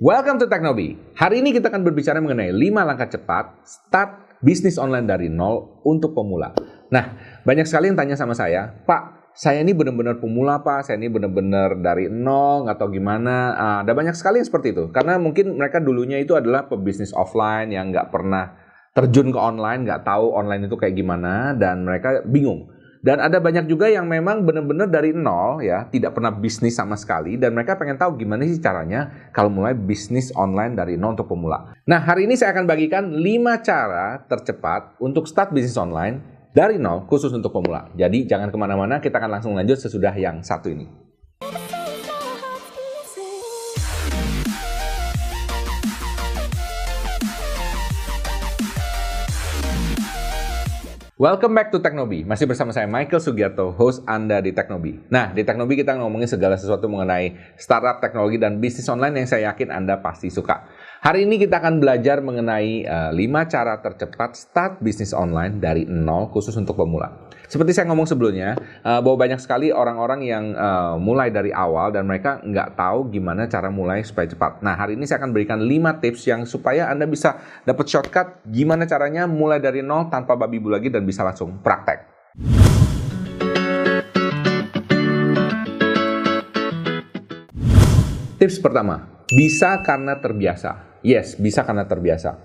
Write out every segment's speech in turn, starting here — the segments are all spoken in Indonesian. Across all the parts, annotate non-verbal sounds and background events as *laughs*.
Welcome to Teknobi. Hari ini kita akan berbicara mengenai 5 langkah cepat start bisnis online dari nol untuk pemula. Nah, banyak sekali yang tanya sama saya, Pak, saya ini benar-benar pemula Pak, saya ini benar-benar dari nol atau gimana. Uh, ada banyak sekali yang seperti itu. Karena mungkin mereka dulunya itu adalah pebisnis offline yang nggak pernah terjun ke online, nggak tahu online itu kayak gimana, dan mereka bingung. Dan ada banyak juga yang memang benar-benar dari nol ya, tidak pernah bisnis sama sekali dan mereka pengen tahu gimana sih caranya kalau mulai bisnis online dari nol untuk pemula. Nah, hari ini saya akan bagikan 5 cara tercepat untuk start bisnis online dari nol khusus untuk pemula. Jadi jangan ke mana-mana, kita akan langsung lanjut sesudah yang satu ini. Welcome back to Teknobi. Masih bersama saya Michael Sugiarto, host Anda di Teknobi. Nah, di Teknobi kita ngomongin segala sesuatu mengenai startup teknologi dan bisnis online yang saya yakin Anda pasti suka. Hari ini kita akan belajar mengenai uh, eh, 5 cara tercepat start bisnis online dari nol khusus untuk pemula. Seperti saya ngomong sebelumnya, uh, bahwa banyak sekali orang-orang yang uh, mulai dari awal dan mereka nggak tahu gimana cara mulai supaya cepat. Nah, hari ini saya akan berikan 5 tips yang supaya Anda bisa dapat shortcut gimana caranya mulai dari nol tanpa babi bu lagi dan bisa langsung praktek. Tips pertama, bisa karena terbiasa. Yes, bisa karena terbiasa.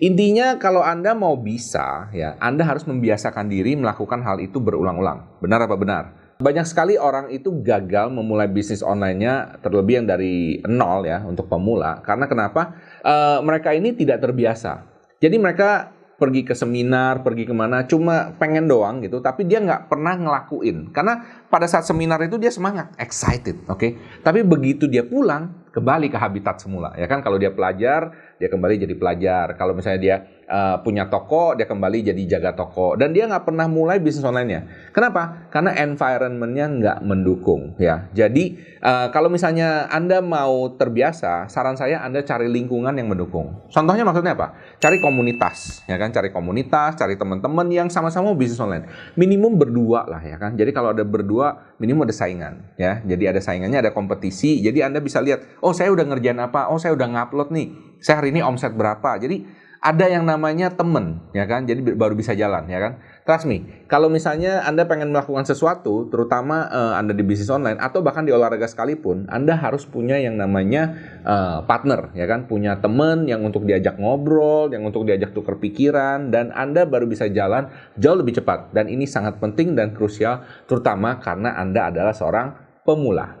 Intinya kalau Anda mau bisa, ya, Anda harus membiasakan diri melakukan hal itu berulang-ulang. Benar apa benar? Banyak sekali orang itu gagal memulai bisnis online-nya terlebih yang dari nol ya untuk pemula. Karena kenapa? E, mereka ini tidak terbiasa. Jadi mereka pergi ke seminar, pergi ke mana, cuma pengen doang gitu, tapi dia nggak pernah ngelakuin. Karena pada saat seminar itu dia semangat, excited, oke. Okay? Tapi begitu dia pulang, kembali ke habitat semula, ya kan? Kalau dia pelajar, dia kembali jadi pelajar. Kalau misalnya dia uh, punya toko, dia kembali jadi jaga toko. Dan dia nggak pernah mulai bisnis online-nya. Kenapa? Karena environment-nya nggak mendukung. ya. Jadi uh, kalau misalnya Anda mau terbiasa, saran saya Anda cari lingkungan yang mendukung. Contohnya maksudnya apa? Cari komunitas, ya kan? Cari komunitas, cari teman-teman yang sama-sama bisnis online. Minimum berdua lah, ya kan? Jadi kalau ada berdua, minimum ada saingan, ya. Jadi ada saingannya, ada kompetisi. Jadi Anda bisa lihat, oh saya udah ngerjain apa? Oh saya udah ngupload nih. Saya hari ini omset berapa? Jadi ada yang namanya temen, ya kan? Jadi baru bisa jalan, ya kan? Trust me, kalau misalnya Anda pengen melakukan sesuatu, terutama uh, Anda di bisnis online atau bahkan di olahraga sekalipun, Anda harus punya yang namanya uh, partner, ya kan? Punya temen yang untuk diajak ngobrol, yang untuk diajak tukar pikiran, dan Anda baru bisa jalan jauh lebih cepat. Dan ini sangat penting dan krusial, terutama karena Anda adalah seorang pemula.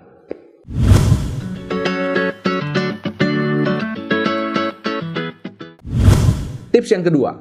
Tips yang kedua,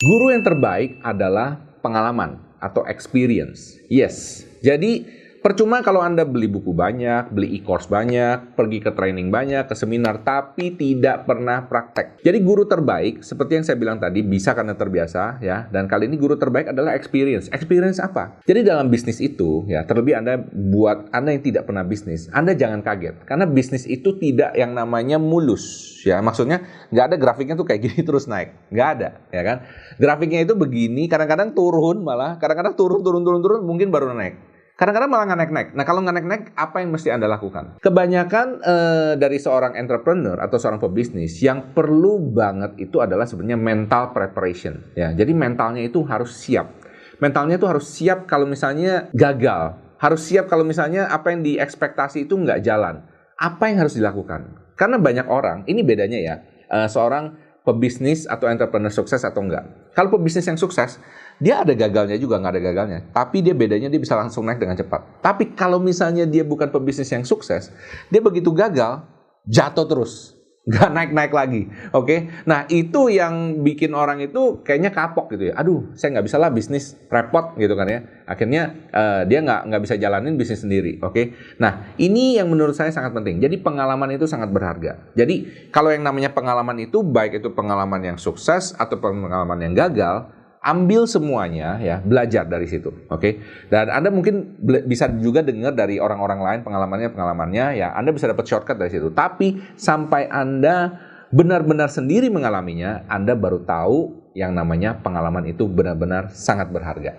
guru yang terbaik adalah pengalaman atau experience. Yes, jadi Percuma kalau Anda beli buku banyak, beli e-course banyak, pergi ke training banyak, ke seminar, tapi tidak pernah praktek. Jadi guru terbaik, seperti yang saya bilang tadi, bisa karena terbiasa, ya. Dan kali ini guru terbaik adalah experience. Experience apa? Jadi dalam bisnis itu, ya, terlebih Anda buat Anda yang tidak pernah bisnis, Anda jangan kaget. Karena bisnis itu tidak yang namanya mulus, ya. Maksudnya nggak ada grafiknya tuh kayak gini *laughs* terus naik. Nggak ada, ya kan? Grafiknya itu begini, kadang-kadang turun malah, kadang-kadang turun, turun, turun, turun, mungkin baru naik. Kadang-kadang malah nggak naik-naik. Nah kalau nggak naik-naik, apa yang mesti Anda lakukan? Kebanyakan eh, dari seorang entrepreneur atau seorang pebisnis yang perlu banget itu adalah sebenarnya mental preparation. Ya, jadi mentalnya itu harus siap. Mentalnya itu harus siap kalau misalnya gagal. Harus siap kalau misalnya apa yang diekspektasi itu nggak jalan. Apa yang harus dilakukan? Karena banyak orang, ini bedanya ya, eh, seorang pebisnis atau entrepreneur sukses atau enggak. Kalau pebisnis yang sukses, dia ada gagalnya juga, nggak ada gagalnya. Tapi dia bedanya dia bisa langsung naik dengan cepat. Tapi kalau misalnya dia bukan pebisnis yang sukses, dia begitu gagal, jatuh terus. *laughs* Nggak naik-naik lagi. Oke, okay? nah itu yang bikin orang itu kayaknya kapok gitu ya. Aduh, saya nggak bisa lah bisnis repot gitu kan ya. Akhirnya uh, dia nggak nggak bisa jalanin bisnis sendiri. Oke, okay? nah ini yang menurut saya sangat penting. Jadi pengalaman itu sangat berharga. Jadi kalau yang namanya pengalaman itu baik itu pengalaman yang sukses atau pengalaman yang gagal, ambil semuanya ya, belajar dari situ, oke? Okay? Dan Anda mungkin bisa juga dengar dari orang-orang lain pengalamannya pengalamannya ya, Anda bisa dapat shortcut dari situ. Tapi sampai Anda benar-benar sendiri mengalaminya, Anda baru tahu yang namanya pengalaman itu benar-benar sangat berharga.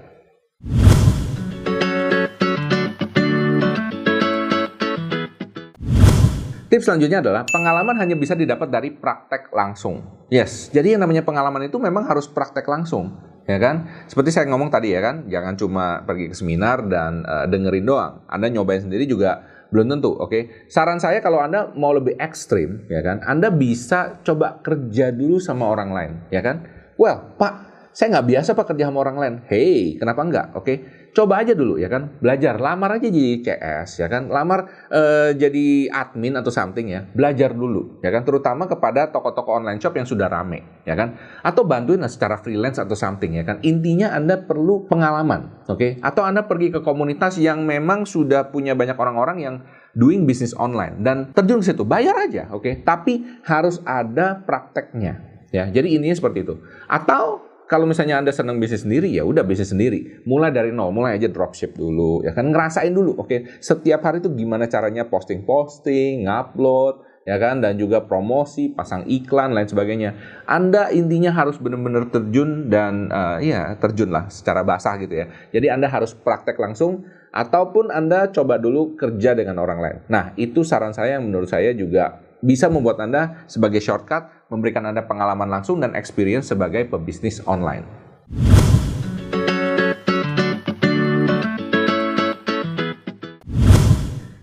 Tips selanjutnya adalah pengalaman hanya bisa didapat dari praktek langsung. Yes, jadi yang namanya pengalaman itu memang harus praktek langsung, ya kan? Seperti saya ngomong tadi ya kan, jangan cuma pergi ke seminar dan uh, dengerin doang. Anda nyobain sendiri juga belum tentu, oke? Okay? Saran saya kalau Anda mau lebih ekstrim, ya kan? Anda bisa coba kerja dulu sama orang lain, ya kan? Well, Pak, saya nggak biasa pak kerja sama orang lain. Hey, kenapa enggak? Oke, okay? Coba aja dulu ya kan, belajar, lamar aja jadi CS ya kan, lamar uh, jadi admin atau something ya, belajar dulu ya kan, terutama kepada toko-toko online shop yang sudah rame ya kan, atau bantuin secara freelance atau something ya kan. Intinya anda perlu pengalaman, oke? Okay? Atau anda pergi ke komunitas yang memang sudah punya banyak orang-orang yang doing business online dan terjun ke situ, bayar aja, oke? Okay? Tapi harus ada prakteknya ya. Jadi intinya seperti itu. Atau kalau misalnya Anda senang bisnis sendiri, ya udah bisnis sendiri. Mulai dari nol, mulai aja dropship dulu, ya kan ngerasain dulu. Oke, setiap hari itu gimana caranya posting-posting, ngupload, ya kan, dan juga promosi, pasang iklan, lain sebagainya. Anda intinya harus benar-benar terjun dan uh, ya terjun lah secara basah gitu ya. Jadi Anda harus praktek langsung ataupun Anda coba dulu kerja dengan orang lain. Nah, itu saran saya yang menurut saya juga bisa membuat Anda sebagai shortcut memberikan Anda pengalaman langsung dan experience sebagai pebisnis online.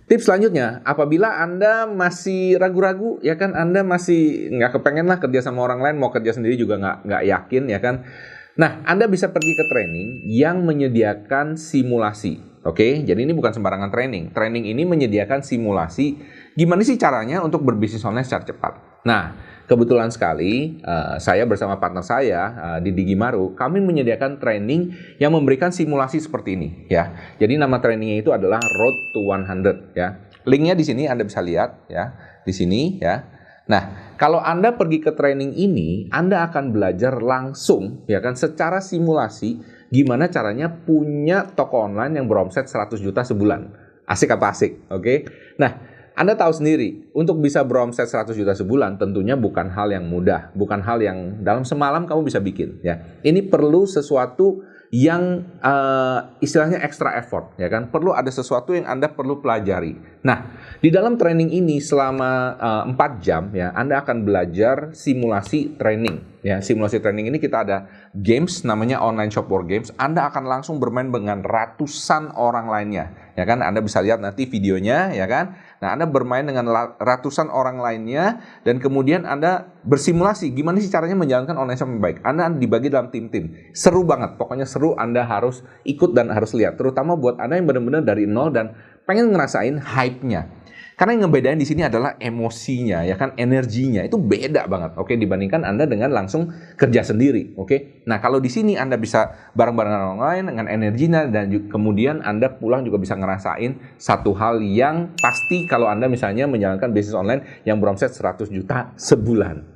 Tips selanjutnya, apabila Anda masih ragu-ragu, ya kan Anda masih nggak kepengen lah kerja sama orang lain, mau kerja sendiri juga nggak nggak yakin, ya kan. Nah, Anda bisa pergi ke training yang menyediakan simulasi. Oke, okay? jadi ini bukan sembarangan training. Training ini menyediakan simulasi Gimana sih caranya untuk berbisnis online secara cepat? Nah, kebetulan sekali uh, saya bersama partner saya uh, di Digimaru, kami menyediakan training yang memberikan simulasi seperti ini ya. Jadi nama trainingnya itu adalah Road to 100 ya. Linknya di sini Anda bisa lihat ya, di sini ya. Nah, kalau Anda pergi ke training ini, Anda akan belajar langsung ya kan secara simulasi gimana caranya punya toko online yang beromset 100 juta sebulan. Asik apa asik? Oke. Okay? Nah, anda tahu sendiri, untuk bisa beromset 100 juta sebulan tentunya bukan hal yang mudah, bukan hal yang dalam semalam kamu bisa bikin ya. Ini perlu sesuatu yang uh, istilahnya extra effort ya kan perlu ada sesuatu yang anda perlu pelajari nah di dalam training ini selama uh, eh, 4 jam ya anda akan belajar simulasi training ya simulasi training ini kita ada games namanya online shop war games anda akan langsung bermain dengan ratusan orang lainnya ya kan anda bisa lihat nanti videonya ya kan Nah, Anda bermain dengan ratusan orang lainnya dan kemudian Anda bersimulasi gimana sih caranya menjalankan online shop yang baik. Anda dibagi dalam tim-tim. Seru banget. Pokoknya seru Anda harus ikut dan harus lihat. Terutama buat Anda yang benar-benar dari nol dan pengen ngerasain hype-nya. Karena yang ngebedain di sini adalah emosinya, ya kan, energinya itu beda banget, oke, dibandingkan Anda dengan langsung kerja sendiri, oke. Nah, kalau di sini Anda bisa bareng-bareng orang lain dengan energinya dan kemudian Anda pulang juga bisa ngerasain satu hal yang pasti kalau Anda misalnya menjalankan bisnis online yang beromset 100 juta sebulan.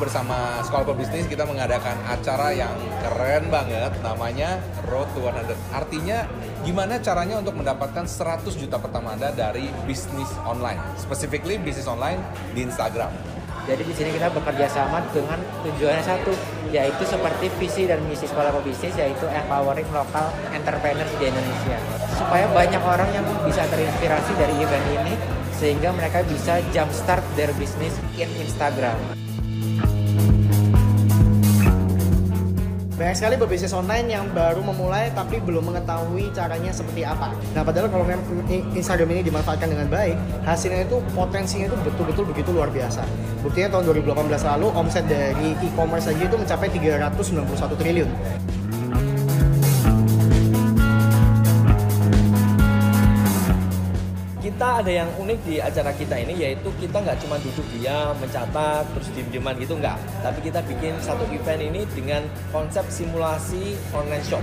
Bersama Sekolah Pebisnis kita mengadakan acara yang keren banget namanya Road to 100. Artinya gimana caranya untuk mendapatkan 100 juta pertama Anda dari bisnis online. Specifically bisnis online di Instagram. Jadi di sini kita bekerja sama dengan tujuannya satu, yaitu seperti visi dan misi sekolah pebisnis yaitu empowering local entrepreneurs di Indonesia. Supaya banyak orang yang bisa terinspirasi dari event ini sehingga mereka bisa jumpstart their business in Instagram. Banyak sekali berbisnis online yang baru memulai tapi belum mengetahui caranya seperti apa. Nah padahal kalau Instagram ini dimanfaatkan dengan baik, hasilnya itu potensinya itu betul-betul begitu luar biasa. Buktinya tahun 2018 lalu omset dari e-commerce saja itu mencapai 391 triliun. Ada yang unik di acara kita ini yaitu kita nggak cuma duduk dia mencatat terus diem-dieman gitu nggak. Tapi kita bikin satu event ini dengan konsep simulasi online shop.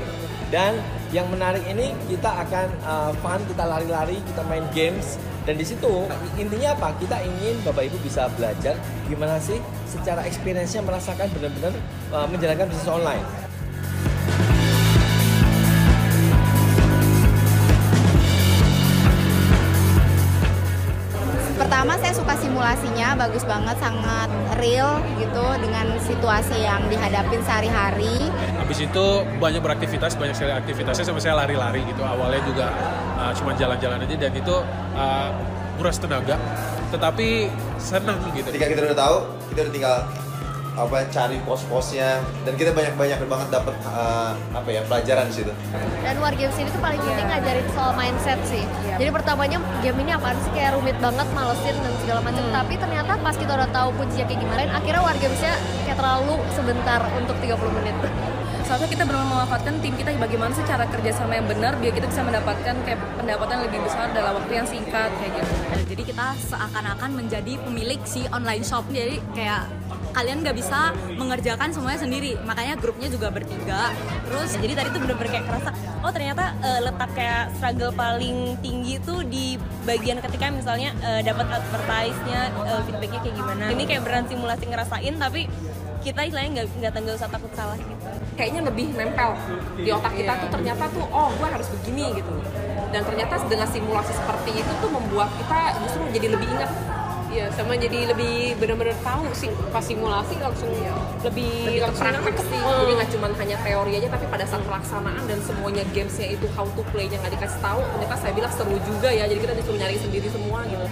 Dan yang menarik ini kita akan uh, fun kita lari-lari kita main games. Dan di situ intinya apa? Kita ingin bapak ibu bisa belajar gimana sih secara experience-nya merasakan benar-benar uh, menjalankan bisnis online pas simulasinya bagus banget, sangat real gitu dengan situasi yang dihadapin sehari-hari. Habis itu banyak beraktivitas, banyak sekali aktivitasnya sama saya lari-lari gitu. Awalnya juga uh, cuma jalan-jalan aja dan itu uh, kuras tenaga, tetapi senang gitu. Ketika kita udah tahu, kita udah tinggal apa cari pos-posnya dan kita banyak-banyak banget dapat uh, apa ya pelajaran di situ. Dan War Games ini tuh paling penting ngajarin soal mindset sih. Jadi pertamanya game ini apaan sih kayak rumit banget, malesin dan segala macam. Tapi ternyata pas kita udah tahu kuncinya kayak gimana, akhirnya War Gamesnya kayak terlalu sebentar untuk 30 menit. *laughs* Soalnya kita benar memanfaatkan tim kita bagaimana sih cara kerjasama yang benar biar kita bisa mendapatkan kayak pendapatan lebih besar dalam waktu yang singkat kayak gitu. Jadi kita seakan-akan menjadi pemilik si online shop. Jadi kayak kalian nggak bisa mengerjakan semuanya sendiri. Makanya grupnya juga bertiga. Terus jadi tadi tuh bener-bener kayak kerasa oh ternyata uh, letak kayak struggle paling tinggi tuh di bagian ketika misalnya uh, dapat advertise-nya uh, feedbacknya kayak gimana. Ini kayak beran simulasi ngerasain tapi kita istilahnya nggak nggak tanggal usah takut salah gitu. Kayaknya lebih nempel di otak kita tuh ternyata tuh oh gue harus begini gitu. Dan ternyata dengan simulasi seperti itu tuh membuat kita justru jadi lebih ingat Iya, sama jadi lebih benar-benar tahu sih pas simulasi langsung ya. lebih, lebih langsung nangkep sih. Hmm. Jadi nggak cuma hanya teori aja, tapi pada saat pelaksanaan dan semuanya gamesnya itu how to play-nya nggak dikasih tahu, ternyata saya bilang seru juga ya. Jadi kita disuruh nyari sendiri semua gitu.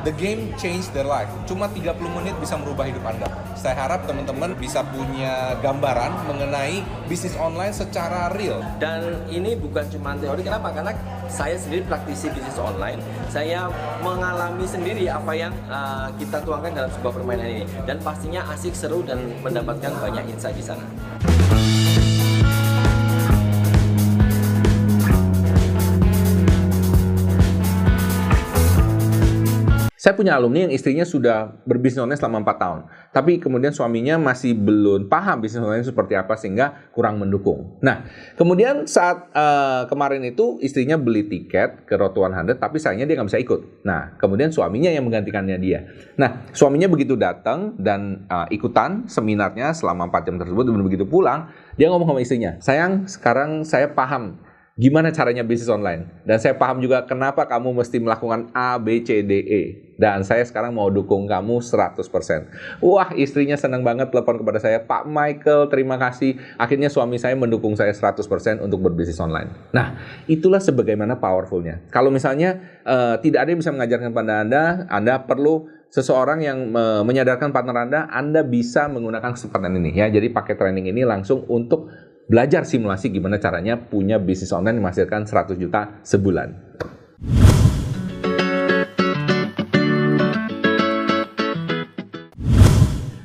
The game change their life. Cuma 30 menit bisa merubah hidup Anda. Saya harap teman-teman bisa punya gambaran mengenai bisnis online secara real. Dan ini bukan cuma teori, kenapa? Karena saya sendiri praktisi bisnis online. Saya mengalami sendiri apa yang uh, kita tuangkan dalam sebuah permainan ini. Dan pastinya asik, seru, dan mendapatkan banyak insight di sana. Saya punya alumni yang istrinya sudah berbisnis online selama 4 tahun. Tapi kemudian suaminya masih belum paham bisnis online seperti apa sehingga kurang mendukung. Nah, kemudian saat uh, kemarin itu istrinya beli tiket ke Road 100 tapi sayangnya dia nggak bisa ikut. Nah, kemudian suaminya yang menggantikannya dia. Nah, suaminya begitu datang dan uh, ikutan seminarnya selama 4 jam tersebut dan begitu pulang, dia ngomong sama istrinya, sayang sekarang saya paham gimana caranya bisnis online. Dan saya paham juga kenapa kamu mesti melakukan A, B, C, D, E. Dan saya sekarang mau dukung kamu 100%. Wah, istrinya senang banget telepon kepada saya, Pak Michael, terima kasih. Akhirnya suami saya mendukung saya 100% untuk berbisnis online. Nah, itulah sebagaimana powerfulnya. Kalau misalnya uh, tidak ada yang bisa mengajarkan pada Anda, Anda perlu seseorang yang uh, menyadarkan partner Anda, Anda bisa menggunakan kesempatan ini ya. Jadi pakai training ini langsung untuk belajar simulasi gimana caranya punya bisnis online yang menghasilkan 100 juta sebulan.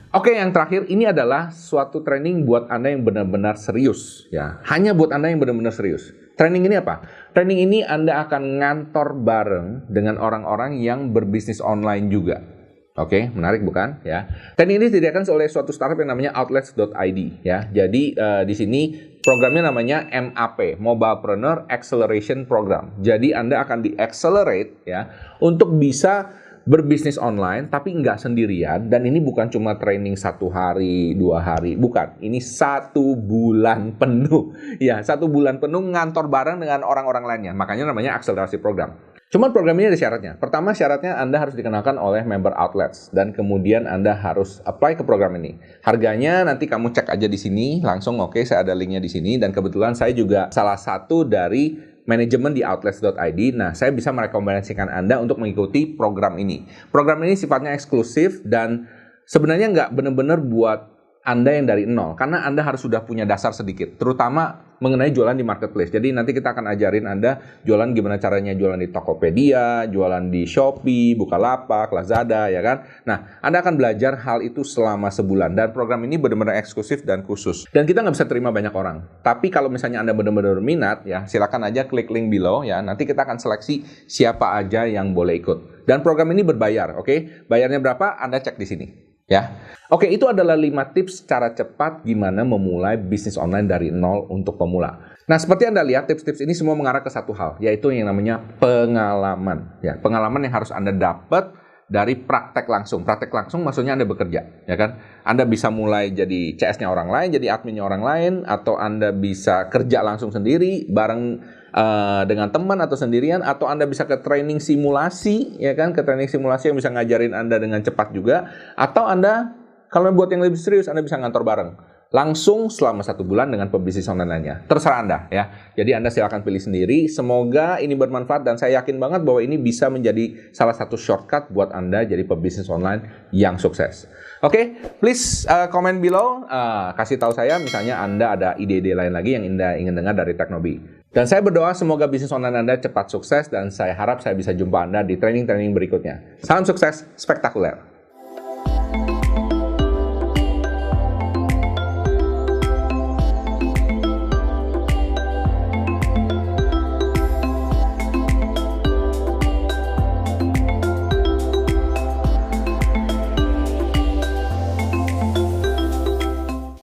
Oke, yang terakhir ini adalah suatu training buat Anda yang benar-benar serius ya. Hanya buat Anda yang benar-benar serius. Training ini apa? Training ini Anda akan ngantor bareng dengan orang-orang yang berbisnis online juga. Oke, menarik bukan? Ya. Training ini disediakan oleh suatu startup yang namanya outlets.id ya. Jadi uh, di sini programnya namanya MAP, Mobilepreneur Acceleration Program. Jadi Anda akan di-accelerate ya untuk bisa berbisnis online tapi nggak sendirian dan ini bukan cuma training satu hari dua hari bukan ini satu bulan penuh *laughs* ya satu bulan penuh ngantor bareng dengan orang-orang lainnya makanya namanya akselerasi program Cuman program ini ada syaratnya. Pertama syaratnya Anda harus dikenalkan oleh member outlets dan kemudian Anda harus apply ke program ini. Harganya nanti kamu cek aja di sini langsung oke okay, saya ada linknya di sini dan kebetulan saya juga salah satu dari manajemen di outlets.id. Nah, saya bisa merekomendasikan Anda untuk mengikuti program ini. Program ini sifatnya eksklusif dan sebenarnya nggak benar-benar buat anda yang dari nol, karena Anda harus sudah punya dasar sedikit, terutama mengenai jualan di marketplace. Jadi nanti kita akan ajarin Anda jualan gimana caranya jualan di Tokopedia, jualan di Shopee, Bukalapak, Lazada, ya kan? Nah, Anda akan belajar hal itu selama sebulan. Dan program ini benar-benar eksklusif dan khusus. Dan kita nggak bisa terima banyak orang. Tapi kalau misalnya Anda benar-benar minat, ya silakan aja klik link below, ya. Nanti kita akan seleksi siapa aja yang boleh ikut. Dan program ini berbayar, oke? Okay? Bayarnya berapa? Anda cek di sini ya. Oke, itu adalah 5 tips cara cepat gimana memulai bisnis online dari nol untuk pemula. Nah, seperti Anda lihat, tips-tips ini semua mengarah ke satu hal, yaitu yang namanya pengalaman. Ya, pengalaman yang harus Anda dapat dari praktek langsung. Praktek langsung maksudnya Anda bekerja, ya kan? Anda bisa mulai jadi CS-nya orang lain, jadi adminnya orang lain, atau Anda bisa kerja langsung sendiri bareng uh, dengan teman atau sendirian atau Anda bisa ke training simulasi ya kan, ke training simulasi yang bisa ngajarin Anda dengan cepat juga atau Anda kalau buat yang lebih serius Anda bisa ngantor bareng langsung selama satu bulan dengan pebisnis online lainnya. Terserah Anda ya. Jadi Anda silakan pilih sendiri. Semoga ini bermanfaat dan saya yakin banget bahwa ini bisa menjadi salah satu shortcut buat Anda jadi pebisnis online yang sukses. Oke, okay, please uh, comment below, uh, kasih tahu saya misalnya Anda ada ide-ide lain lagi yang Anda ingin dengar dari Teknobi. Dan saya berdoa semoga bisnis online Anda cepat sukses dan saya harap saya bisa jumpa Anda di training-training berikutnya. Salam sukses, spektakuler.